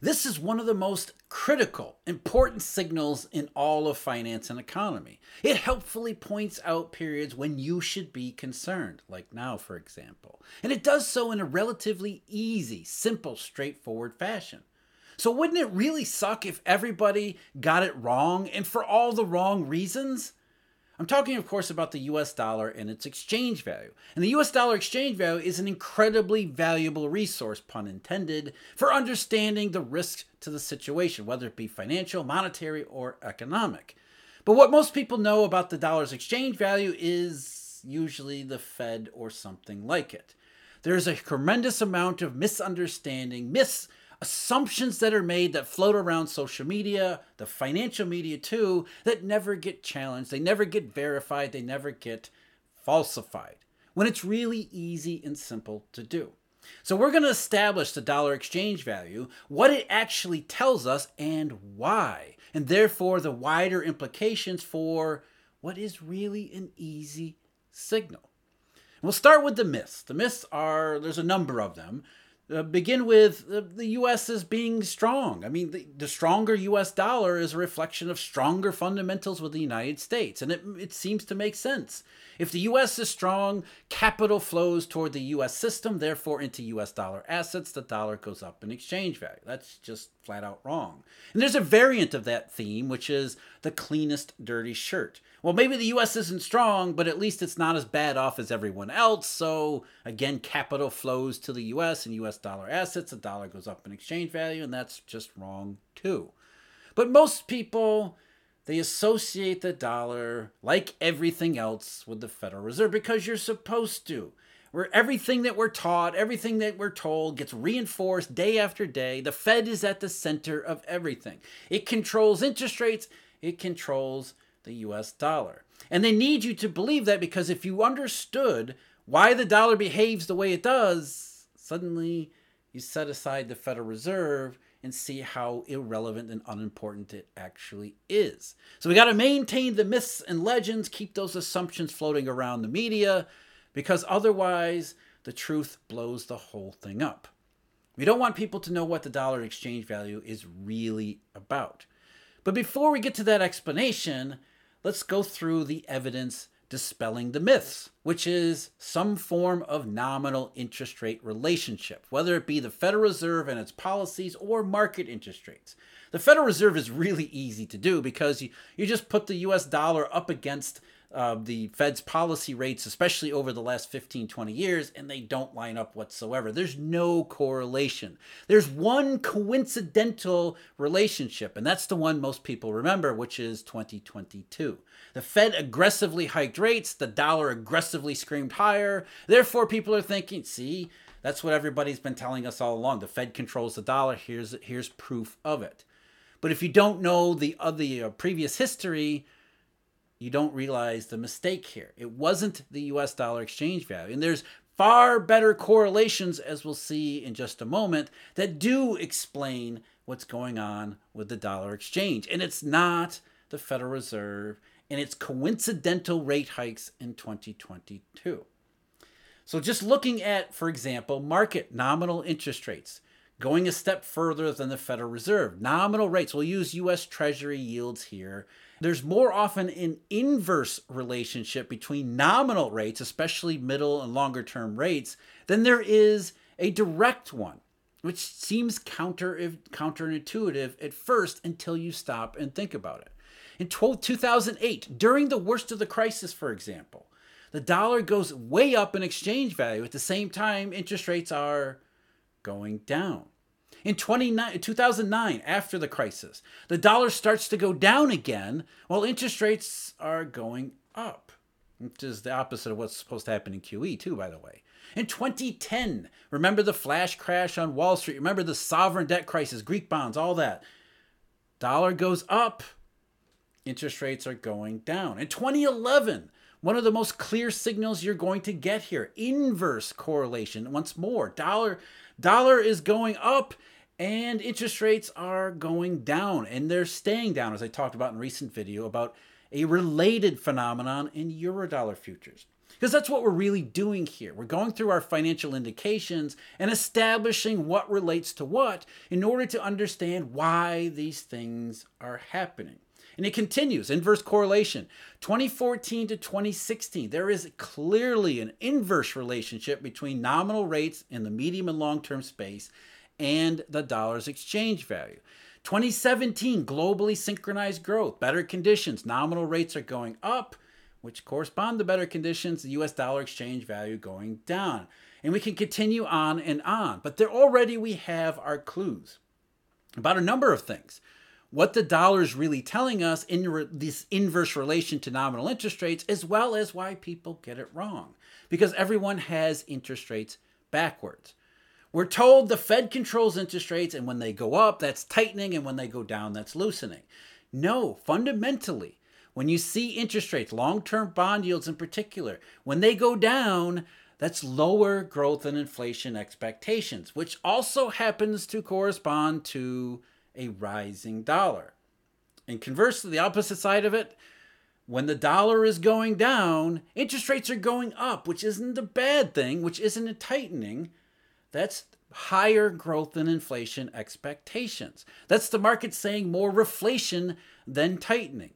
This is one of the most critical, important signals in all of finance and economy. It helpfully points out periods when you should be concerned, like now, for example. And it does so in a relatively easy, simple, straightforward fashion. So, wouldn't it really suck if everybody got it wrong and for all the wrong reasons? I'm talking, of course, about the US dollar and its exchange value. And the US dollar exchange value is an incredibly valuable resource, pun intended, for understanding the risk to the situation, whether it be financial, monetary, or economic. But what most people know about the dollar's exchange value is usually the Fed or something like it. There's a tremendous amount of misunderstanding, mis assumptions that are made that float around social media, the financial media too, that never get challenged, they never get verified, they never get falsified, when it's really easy and simple to do. So, we're going to establish the dollar exchange value, what it actually tells us, and why, and therefore the wider implications for what is really an easy signal. We'll start with the myths. The myths are, there's a number of them. Uh, begin with uh, the U.S. as being strong. I mean, the, the, stronger U.S. dollar is a reflection of stronger fundamentals with the United States, and it, it seems to make sense. If the U.S. is strong, capital flows toward the U.S. system, therefore into U.S. dollar assets. The dollar goes up in exchange value. That's just flat out wrong. And there's a variant of that theme, which is the cleanest dirty shirt. Well, maybe the U.S. isn't strong, but at least it's not as bad off as everyone else. So again, capital flows to the U.S. and U.S. dollar assets. The dollar goes up in exchange value, and that's just wrong too. But most people they associate the dollar, like everything else, with the Federal Reserve because you're supposed to. Where everything that we're taught, everything that we're told gets reinforced day after day. The Fed is at the center of everything. It controls interest rates, it controls the US dollar. And they need you to believe that because if you understood why the dollar behaves the way it does, suddenly you set aside the Federal Reserve and see how irrelevant and unimportant it actually is. So we got to maintain the myths and legends, keep those assumptions floating around the media, because otherwise the truth blows the whole thing up. We don't want people to know what the dollar exchange value is really about. But before we get to that explanation, let's go through the evidence dispelling the myths, which is some form of nominal interest rate relationship, whether it be the Federal Reserve and its policies or market interest rates. The Federal Reserve is really easy to do because you, you just put the US dollar up against uh, the Fed's policy rates, especially over the last 15, 20 years, and they don't line up whatsoever. There's no correlation. There's one coincidental relationship, and that's the one most people remember, which is 2022. The Fed aggressively hiked rates, the dollar aggressively screamed higher. Therefore, people are thinking, see, that's what everybody's been telling us all along. The Fed controls the dollar. Here's here's proof of it. But if you don't know the other uh, previous history, you don't realize the mistake here. It wasn't the US dollar exchange value. And there's far better correlations, as we'll see in just a moment, that do explain what's going on with the dollar exchange. And it's not the Federal Reserve and its coincidental rate hikes in 2022. So, just looking at, for example, market nominal interest rates, going a step further than the Federal Reserve, nominal rates, we'll use US Treasury yields here there's more often an inverse relationship between nominal rates, especially middle and longer term rates, than there is a direct one, which seems counter counterintuitive at first until you stop and think about it. In 2008, during the worst of the crisis, for example, the dollar goes way up in exchange value. At the same time, interest rates are going down. In 2009, after the crisis, the dollar starts to go down again while interest rates are going up, which is the opposite of what's supposed to happen in QE, too, by the way. In 2010, remember the flash crash on Wall Street? Remember the sovereign debt crisis, Greek bonds, all that? Dollar goes up, interest rates are going down. In 2011, one of the most clear signals you're going to get here inverse correlation once more dollar dollar is going up and interest rates are going down and they're staying down as i talked about in recent video about a related phenomenon in eurodollar futures Because that's what we're really doing here. We're going through our financial indications and establishing what relates to what in order to understand why these things are happening. And it continues inverse correlation. 2014 to 2016, there is clearly an inverse relationship between nominal rates in the medium and long term space and the dollar's exchange value. 2017, globally synchronized growth, better conditions, nominal rates are going up, which correspond to better conditions, the US dollar exchange value going down. And we can continue on and on, but there already we have our clues about a number of things what the dollar is really telling us in re- this inverse relation to nominal interest rates, as well as why people get it wrong. Because everyone has interest rates backwards. We're told the Fed controls interest rates, and when they go up, that's tightening, and when they go down, that's loosening. No, fundamentally, when you see interest rates, long term bond yields in particular, when they go down, that's lower growth and inflation expectations, which also happens to correspond to a rising dollar. And conversely, the opposite side of it, when the dollar is going down, interest rates are going up, which isn't a bad thing, which isn't a tightening. That's higher growth than inflation expectations. That's the market saying more reflation than tightening.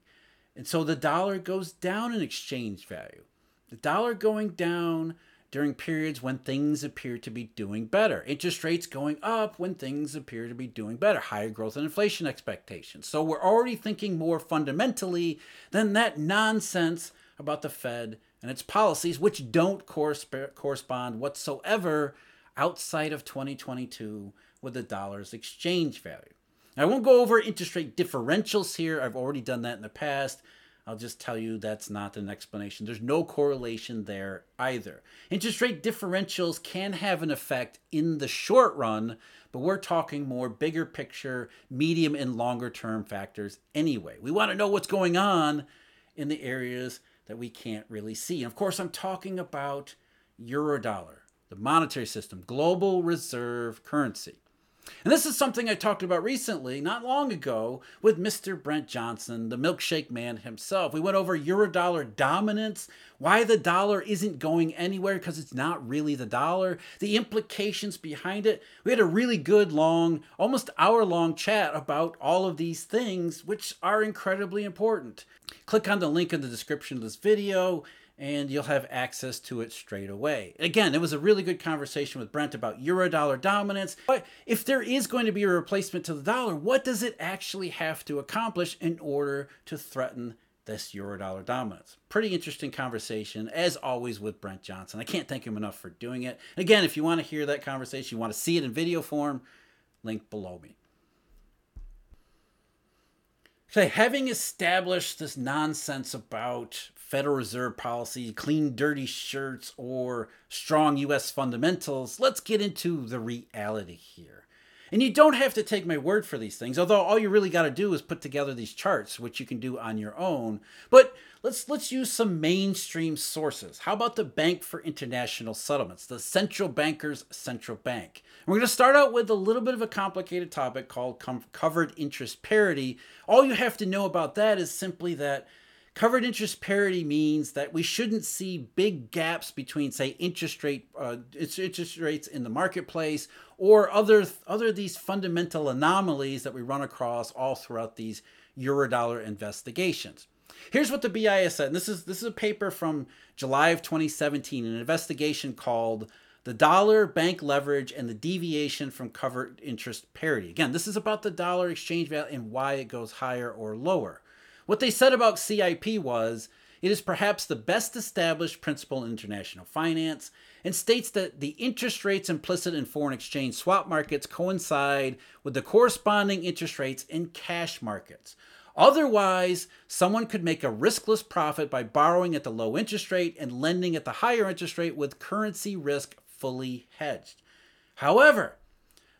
And so the dollar goes down in exchange value. The dollar going down during periods when things appear to be doing better. Interest rates going up when things appear to be doing better. Higher growth and inflation expectations. So we're already thinking more fundamentally than that nonsense about the Fed and its policies, which don't correspond whatsoever outside of 2022 with the dollar's exchange value. I won't go over interest rate differentials here. I've already done that in the past. I'll just tell you that's not an explanation. There's no correlation there either. Interest rate differentials can have an effect in the short run, but we're talking more bigger picture, medium and longer term factors anyway. We want to know what's going on in the areas that we can't really see. And of course, I'm talking about eurodollar, the monetary system, global reserve currency. And this is something I talked about recently, not long ago, with Mr. Brent Johnson, the milkshake man himself. We went over eurodollar dominance, why the dollar isn't going anywhere because it's not really the dollar, the implications behind it. We had a really good, long, almost hour long chat about all of these things, which are incredibly important. Click on the link in the description of this video and you'll have access to it straight away. Again, it was a really good conversation with Brent about eurodollar dominance. But if there is going to be a replacement to the dollar, what does it actually have to accomplish in order to threaten this eurodollar dominance? Pretty interesting conversation, as always, with Brent Johnson. I can't thank him enough for doing it. Again, if you want to hear that conversation, you want to see it in video form, link below me. So, having established this nonsense about Federal Reserve policy, clean, dirty shirts, or strong U.S. fundamentals, let's get into the reality here. And you don't have to take my word for these things, although all you really got to do is put together these charts, which you can do on your own. But let's let's use some mainstream sources. How about the Bank for International Settlements, the central banker's central bank? we're going to start out with a little bit of a complicated topic called com- covered interest parity. All you have to know about that is simply that Covered interest parity means that we shouldn't see big gaps between, say, interest rate uh, interest rates in the marketplace or other other these fundamental anomalies that we run across all throughout these eurodollar investigations. Here's what the BIS said. And this is this is a paper from July of 2017, an investigation called the dollar bank leverage and the deviation from covered interest parity. Again, this is about the dollar exchange value and why it goes higher or lower. What they said about CIP was it is perhaps the best established principle in international finance and states that the interest rates implicit in foreign exchange swap markets coincide with the corresponding interest rates in cash markets. Otherwise, someone could make a riskless profit by borrowing at the low interest rate and lending at the higher interest rate with currency risk fully hedged. However,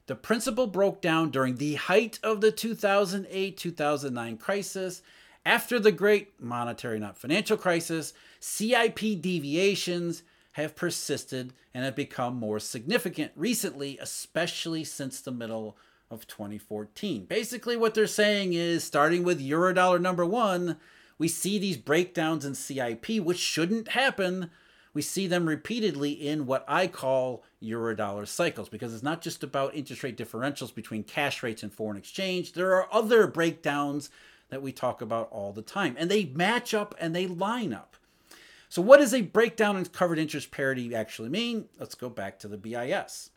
the principle broke down during the height of the 2008 2009 crisis after the great monetary, not financial crisis, CIP deviations have persisted and have become more significant recently, especially since the middle of 2014. Basically, what they're saying is starting with Eurodollar number one, we see these breakdowns in CIP, which shouldn't happen we see them repeatedly in what I call eurodollar cycles because it's not just about interest rate differentials between cash rates and foreign exchange. There are other breakdowns that we talk about all the time, and they match up and they line up. So, what does a breakdown in covered interest parity actually mean? Let's go back to the BIS.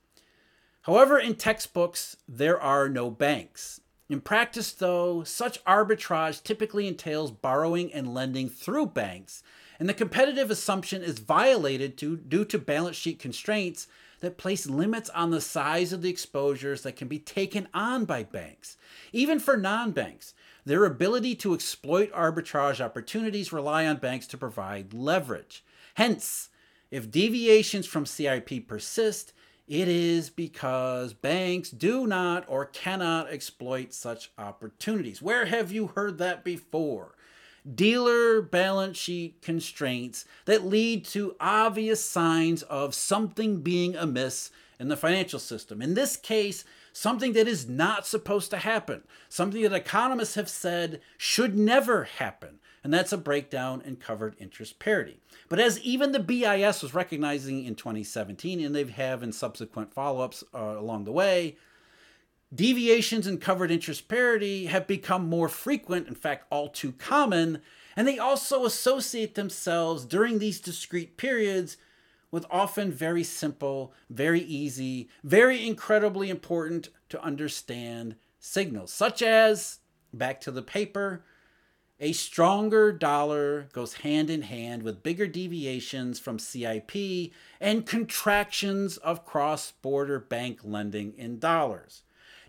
However, in textbooks, there are no banks. In practice, though, such arbitrage typically entails borrowing and lending through banks, and the competitive assumption is violated to, due to balance sheet constraints that place limits on the size of the exposures that can be taken on by banks. Even for non banks, their ability to exploit arbitrage opportunities rely on banks to provide leverage. Hence, if deviations from CIP persist, it is because banks do not or cannot exploit such opportunities. Where have you heard that before? Dealer balance sheet constraints that lead to obvious signs of something being amiss in the financial system. In this case, something that is not supposed to happen, something that economists have said should never happen and that's a breakdown in covered interest parity. But as even the BIS was recognizing in 2017, and they have in subsequent follow ups uh, along the way, deviations in covered interest parity have become more frequent, in fact, all too common, and they also associate themselves during these discrete periods with often very simple, very easy, very incredibly important to understand signals, such as back to the paper a stronger dollar goes hand in hand with bigger deviations from CIP and contractions of cross border bank lending in dollars.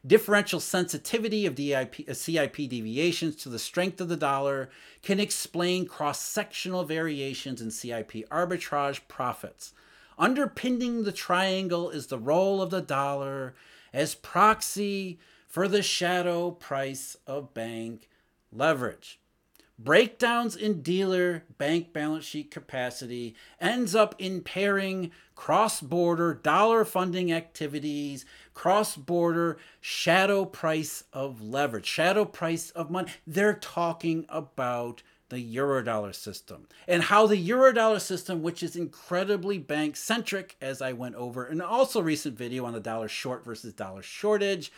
Differential sensitivity of DIP, uh, CIP deviations to the strength of the dollar can explain cross sectional variations in CIP arbitrage profits. Underpinning the triangle is the role of the dollar as proxy for the shadow price of bank leverage breakdowns in dealer bank balance sheet capacity ends up impairing cross-border dollar funding activities cross-border shadow price of leverage shadow price of money. They're talking about the eurodollar system and how the eurodollar system which is incredibly bank centric as i went over in also recent video on the dollar short versus dollar shortage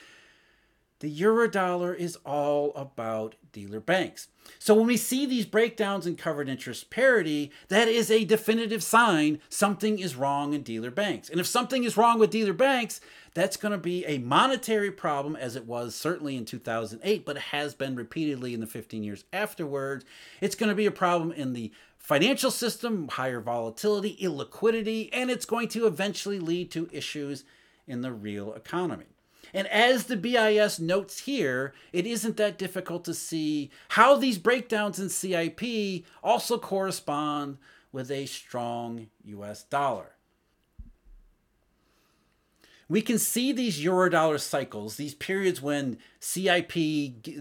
the eurodollar is all about dealer banks. So when we see these breakdowns in covered interest parity, that is a definitive sign something is wrong in dealer banks. And if something is wrong with dealer banks, that's going to be a monetary problem as it was certainly in 2008, but it has been repeatedly in the 15 years afterwards. It's going to be a problem in the financial system, higher volatility, illiquidity, and it's going to eventually lead to issues in the real economy. And as the BIS notes here, it isn't that difficult to see how these breakdowns in CIP also correspond with a strong US dollar. We can see these eurodollar cycles, these periods when CIP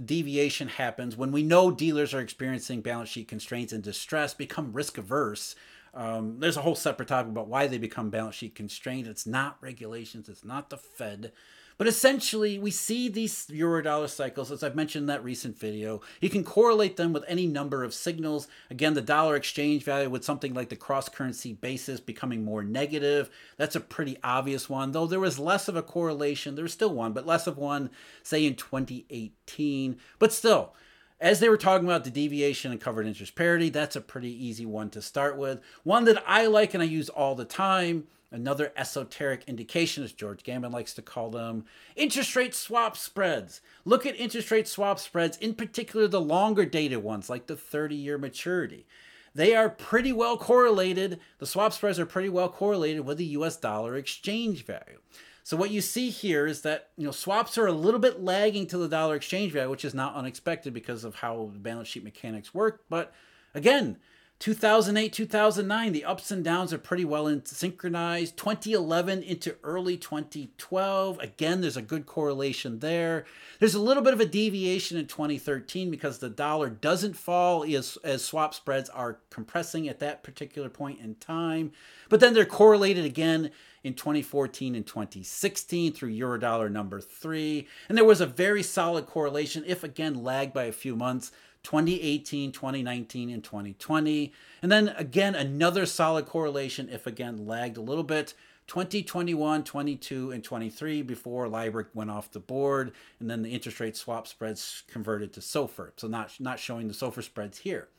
deviation happens, when we know dealers are experiencing balance sheet constraints and distress, become risk averse. Um, there's a whole separate topic about why they become balance sheet constrained. It's not regulations, it's not the Fed. But essentially, we see these eurodollar cycles, as I've mentioned in that recent video. You can correlate them with any number of signals. Again, the dollar exchange value with something like the cross currency basis becoming more negative. That's a pretty obvious one, though there was less of a correlation. There's still one, but less of one, say in 2018. But still, as they were talking about the deviation and covered interest parity, that's a pretty easy one to start with. One that I like and I use all the time Another esoteric indication, as George Gammon likes to call them, interest rate swap spreads. Look at interest rate swap spreads, in particular the longer dated ones, like the 30 year maturity. They are pretty well correlated. The swap spreads are pretty well correlated with the US dollar exchange value. So what you see here is that you know swaps are a little bit lagging to the dollar exchange value, which is not unexpected because of how balance sheet mechanics work. But again, 2008, 2009, the ups and downs are pretty well in- synchronized. 2011 into early 2012, again, there's a good correlation there. There's a little bit of a deviation in 2013 because the dollar doesn't fall as, as swap spreads are compressing at that particular point in time. But then they're correlated again in 2014 and 2016 through Eurodollar number three. And there was a very solid correlation, if again lagged by a few months, 2018, 2019, and 2020. And then again, another solid correlation, if again lagged a little bit, 2021, 22, and 23 before LIBOR went off the board, and then the interest rate swap spreads converted to SOFR. So not, not showing the SOFR spreads here.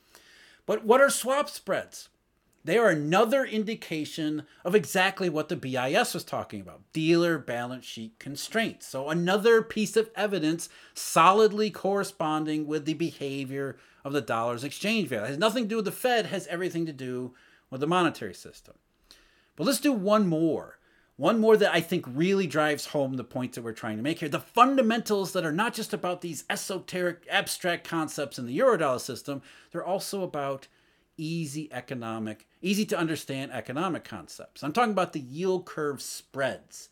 But what are swap spreads? They are another indication of exactly what the BIS was talking about dealer balance sheet constraints. So, another piece of evidence solidly corresponding with the behavior of the dollar's exchange value. It has nothing to do with the Fed, has everything to do with the monetary system. But let's do one more. One more that I think really drives home the point that we're trying to make here. The fundamentals that are not just about these esoteric, abstract concepts in the Eurodollar system, they're also about easy economic, easy to understand economic concepts. I'm talking about the yield curve spreads,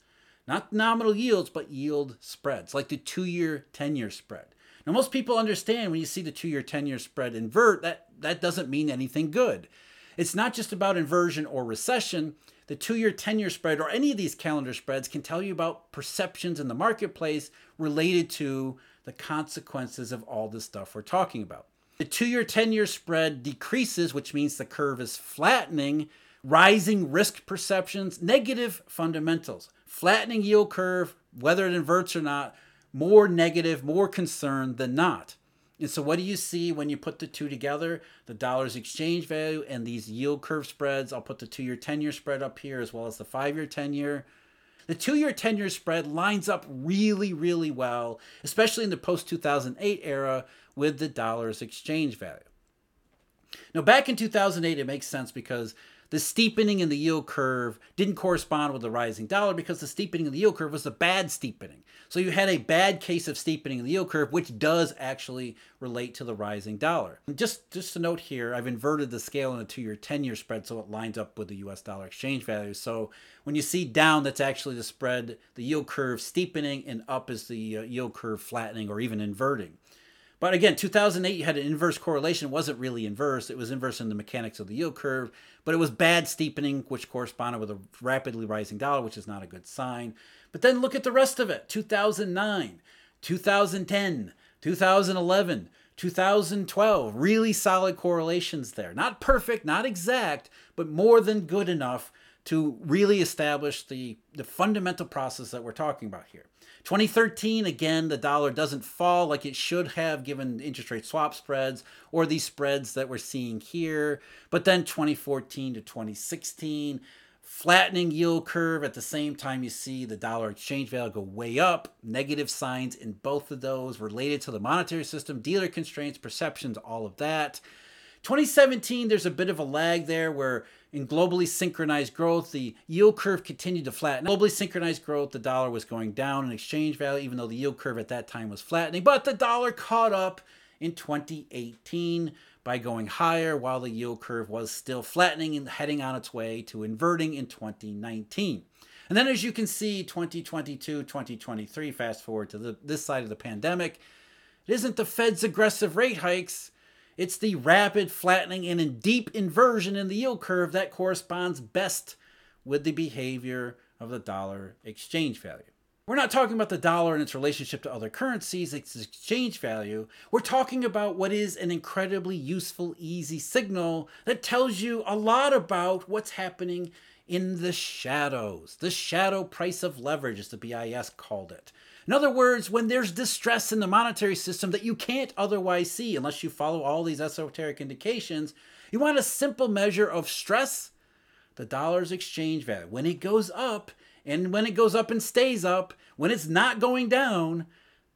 not nominal yields, but yield spreads, like the two year, 10 year spread. Now, most people understand when you see the two year, 10 year spread invert, that, that doesn't mean anything good. It's not just about inversion or recession. The two year, 10 year spread, or any of these calendar spreads, can tell you about perceptions in the marketplace related to the consequences of all this stuff we're talking about. The two year, 10 year spread decreases, which means the curve is flattening, rising risk perceptions, negative fundamentals. Flattening yield curve, whether it inverts or not, more negative, more concern than not. And so, what do you see when you put the two together? The dollar's exchange value and these yield curve spreads. I'll put the two year, 10 year spread up here as well as the five year, 10 year. The two year, 10 year spread lines up really, really well, especially in the post 2008 era with the dollar's exchange value. Now, back in 2008, it makes sense because the steepening in the yield curve didn't correspond with the rising dollar because the steepening of the yield curve was a bad steepening. So you had a bad case of steepening in the yield curve, which does actually relate to the rising dollar. And just just a note here, I've inverted the scale in the two-year, 10-year spread so it lines up with the U.S. dollar exchange value. So when you see down, that's actually the spread, the yield curve steepening, and up is the uh, yield curve flattening or even inverting. But again, 2008, you had an inverse correlation. It wasn't really inverse. It was inverse in the mechanics of the yield curve, but it was bad steepening, which corresponded with a rapidly rising dollar, which is not a good sign. But then look at the rest of it 2009, 2010, 2011, 2012. Really solid correlations there. Not perfect, not exact, but more than good enough to really establish the, the fundamental process that we're talking about here. 2013, again, the dollar doesn't fall like it should have given interest rate swap spreads or these spreads that we're seeing here. But then 2014 to 2016, flattening yield curve at the same time you see the dollar exchange value go way up negative signs in both of those related to the monetary system dealer constraints perceptions all of that 2017 there's a bit of a lag there where in globally synchronized growth, the yield curve continued to flatten. Globally synchronized growth, the dollar was going down in exchange value, even though the yield curve at that time was flattening. But the dollar caught up in 2018 by going higher while the yield curve was still flattening and heading on its way to inverting in 2019. And then, as you can see, 2022, 2023, fast forward to the, this side of the pandemic, it isn't the Fed's aggressive rate hikes it's the rapid flattening and a deep inversion in the yield curve that corresponds best with the behavior of the dollar exchange value. We're not talking about the dollar and its relationship to other currencies, its exchange value. We're talking about what is an incredibly useful, easy signal that tells you a lot about what's happening in the shadows. The shadow price of leverage, as the BIS called it. In other words, when there's distress in the monetary system that you can't otherwise see unless you follow all these esoteric indications, you want a simple measure of stress, the dollar's exchange value. When it goes up, and when it goes up and stays up, when it's not going down,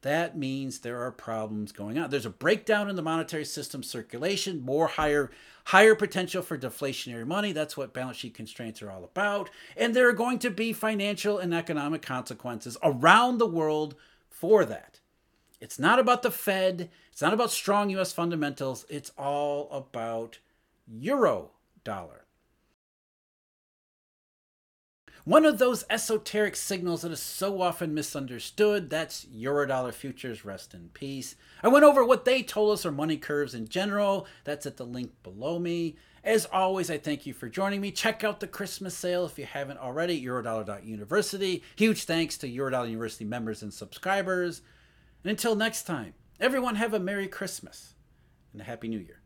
that means there are problems going on. There's a breakdown in the monetary system circulation, more higher higher potential for deflationary money. That's what balance sheet constraints are all about. And there are going to be financial and economic consequences around the world for that. It's not about the Fed, it's not about strong US fundamentals, it's all about euro dollar. One of those esoteric signals that is so often misunderstood, that's Eurodollar futures, rest in peace. I went over what they told us are money curves in general. That's at the link below me. As always, I thank you for joining me. Check out the Christmas sale if you haven't already, eurodollar.university. Huge thanks to Eurodollar University members and subscribers. And until next time, everyone have a Merry Christmas and a Happy New Year.